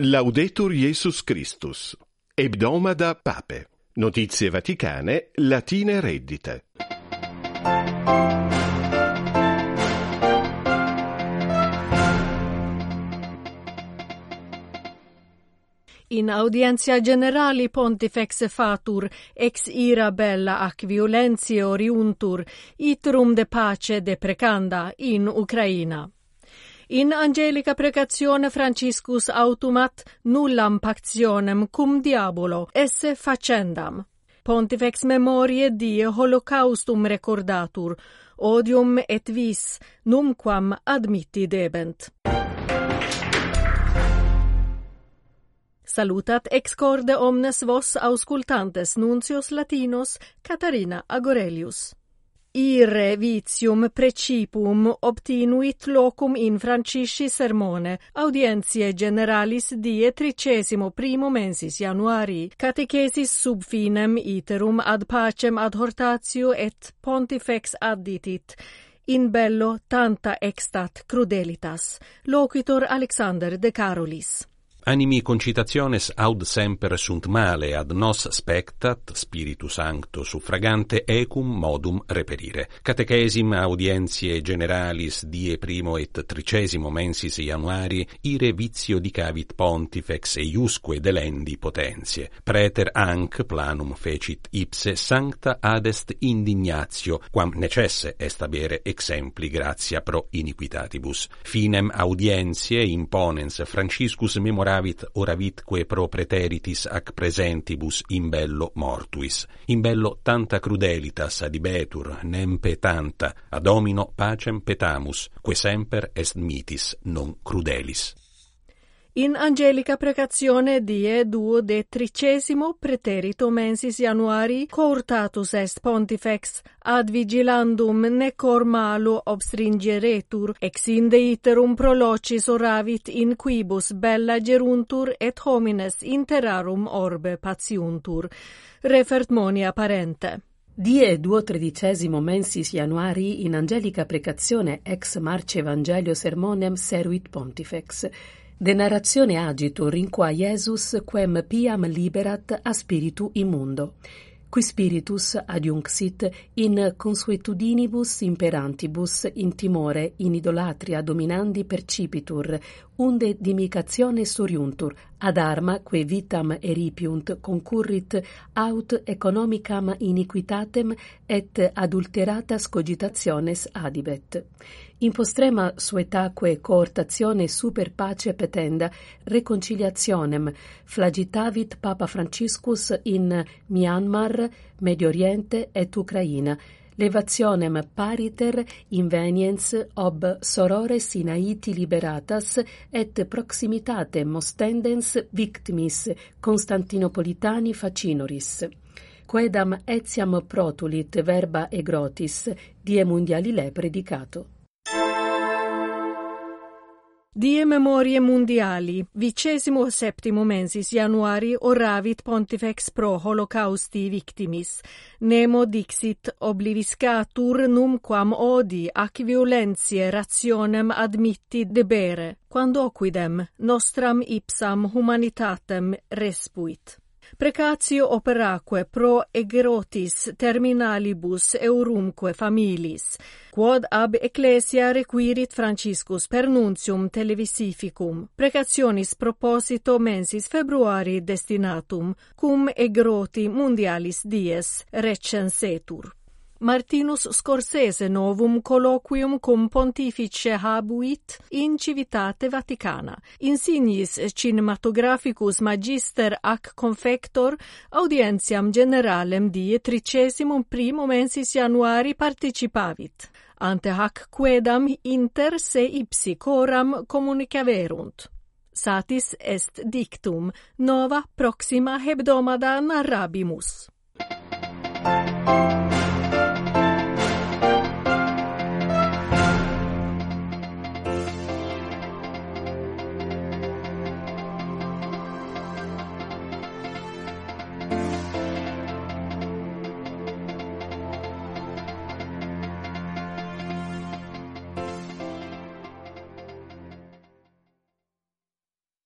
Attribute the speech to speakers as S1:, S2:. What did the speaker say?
S1: Laudetur Jesus Christus. Ebdomada Pape. Notizie Vaticane, latine reddite.
S2: In audienzia generali pontifex fatur ex ira bella ac violentiae oriuntur itrum de pace de precanda in Ucraina. In angelica precazione Franciscus automat nullam pactionem cum diabolo esse facendam. Pontifex memorie die holocaustum recordatur, odium et vis numquam admitti debent. Salutat ex corde omnes vos auscultantes nuncios latinos Catarina Agorelius. Ire vitium precipum obtinuit locum in Francisci sermone, audientiae generalis die tricesimo primo mensis januari, catechesis sub finem iterum ad pacem ad Hortatio et Pontifex additit, in bello tanta extat crudelitas, loquitor Alexander de Carolis.
S3: Animi concitationes aud semper sunt male ad nos spectat spiritu sancto suffragante ecum modum reperire. Catechesim audientiae generalis die primo et tricesimo mensis januari ire vizio dicavit pontifex eiusque delendi potentiae. Preter anc planum fecit ipse sancta adest indignatio quam necesse est abere exempli gratia pro iniquitatibus. Finem audientiae imponens Franciscus memorabit gravit oravitque pro preteritis ac presentibus in bello mortuis. In bello tanta crudelitas adibetur, nempe tanta, ad homino pacem petamus, que semper est mitis non crudelis.
S2: In angelica precazione die duo de tricesimo preterito mensis januari courtatus est pontifex ad vigilandum necor malo obstringeretur ex inde iterum prolocis oravit in quibus bella geruntur et homines interarum orbe patiuntur refert monia parente.
S4: Die duo tredicesimo mensis januari in angelica precazione ex marce evangelio sermonem seruit pontifex. De narratione agito rinqua Iesus quem piam liberat a spiritu immundo, qui spiritus adiunxit in consuetudinibus imperantibus in timore in idolatria dominandi percipitur, unde dimicazione soriuntur Ad arma que vitam eripiunt concurrit aut economicam iniquitatem et adulteratas cogitationes adibet. In postrema suetaque coortazione super pace petenda reconciliationem flagitavit Papa Franciscus in Myanmar, Medio Oriente et Ucraina levationem pariter inveniens ob sorores in Haiti liberatas et proximitate mostendens victimis Constantinopolitani facinoris. Quedam etiam protulit verba egrotis, die mundiali le predicato.
S2: Die memorie mundiali, vicesimo septimo mensis januari oravit pontifex pro holocausti victimis. Nemo dixit obliviscatur num quam odi ac violentiae rationem admitti debere, quando quidem nostram ipsam humanitatem respuit precatio operaque pro egerotis terminalibus eurumque familis, quod ab ecclesia requirit Franciscus per nuntium televisificum, precationis proposito mensis februari destinatum, cum egroti mundialis dies recensetur. Martinus Scorsese novum colloquium cum pontifice habuit in Civitate Vaticana. Insignis cinematographicus magister ac confector audientiam generalem die tricesimum mensis ensis januari participavit. Ante hac quedam inter se ipsi coram communicaverunt. Satis est dictum, nova proxima hebdomada narrabimus.